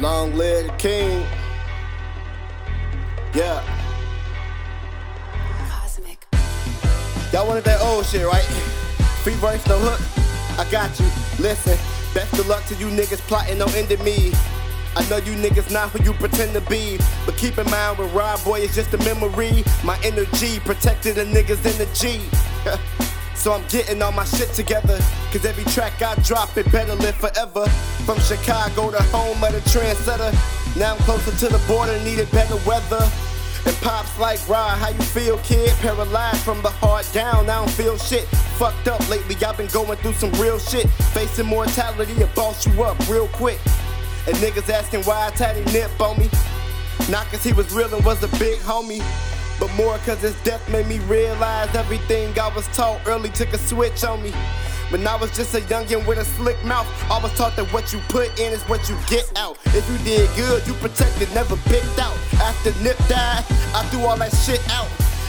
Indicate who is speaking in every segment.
Speaker 1: Long live the king. Yeah.
Speaker 2: Cosmic.
Speaker 1: Y'all wanted that old shit, right? Free verse, no hook. I got you. Listen, best of luck to you niggas plotting on ending me. I know you niggas not who you pretend to be, but keep in mind when Rod Boy is just a memory. My energy protected the niggas in the G. so I'm getting all my shit together, cause every track I drop it better live forever. From Chicago to home of the trendsetter. Now I'm closer to the border, needed better weather. And pops like Rod, how you feel, kid? Paralyzed from the heart down, I don't feel shit. Fucked up lately, I've been going through some real shit. Facing mortality, it boss you up real quick. And niggas asking why I a nip on me. Not cause he was real and was a big homie. But more cause his death made me realize everything I was taught early took a switch on me. When I was just a youngin' with a slick mouth, I was taught that what you put in is what you get out. If you did good, you protected, never picked out. After Nip died, I threw all that shit out.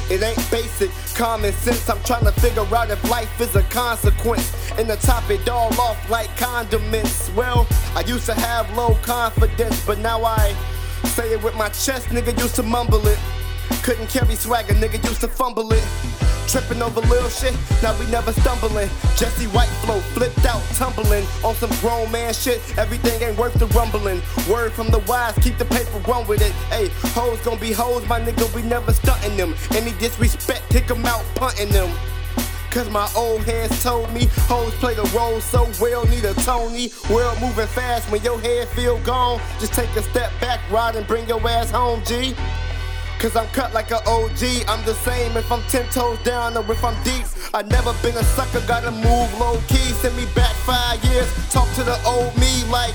Speaker 1: It ain't basic, common sense. I'm trying to figure out if life is a consequence. And to top it all off like condiments. Well, I used to have low confidence, but now I say it with my chest, nigga used to mumble it. Couldn't carry swagger, nigga used to fumble it. Tripping over little shit, now we never stumbling. Jesse White flow, flipped out, tumbling on some grown man shit. Everything ain't worth the rumbling. Word from the wise, keep the paper, run with it. Hey, hoes gon' be hoes, my nigga, we never stunting them. Any disrespect, kick 'em out, punting them. Cause my old heads told me hoes play the role so well, need a Tony. World moving fast when your head feel gone. Just take a step back, ride and bring your ass home, G. Cause I'm cut like an OG. I'm the same if I'm 10 toes down or if I'm deep. I never been a sucker, gotta move low key. Send me back five years, talk to the old me like.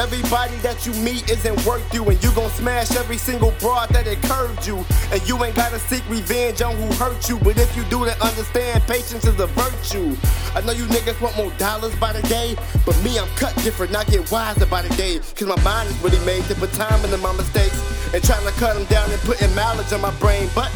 Speaker 1: Everybody that you meet isn't worth you, and you gon' smash every single broad that it curved you. And you ain't gotta seek revenge on who hurt you, but if you do, then understand patience is a virtue. I know you niggas want more dollars by the day, but me, I'm cut different, I get wiser by the day. Cause my mind is really made to put time into my mistakes and trying to cut them down and putting mileage on my brain, but.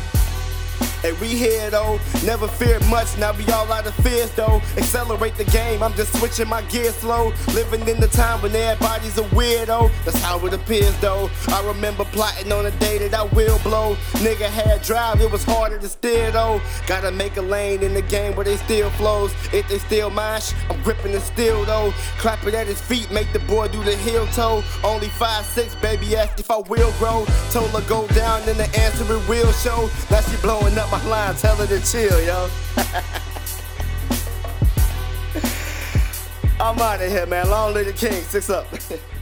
Speaker 1: Hey, we here though, never feared much, now we all out of fears though. Accelerate the game, I'm just switching my gear slow. Living in the time when everybody's a weirdo, that's how it appears though. I remember plotting on a day that I will blow. Nigga had drive, it was harder to steer though. Gotta make a lane in the game where they still flows. If they still mash, I'm gripping the steel though. Clapping at his feet, make the boy do the heel toe. Only five six, baby asked if I will grow. Told her go down, then the answer it will show. Now she blowing up my line, tell her to chill, yo. I'm out of here, man. Long live the king. Six up.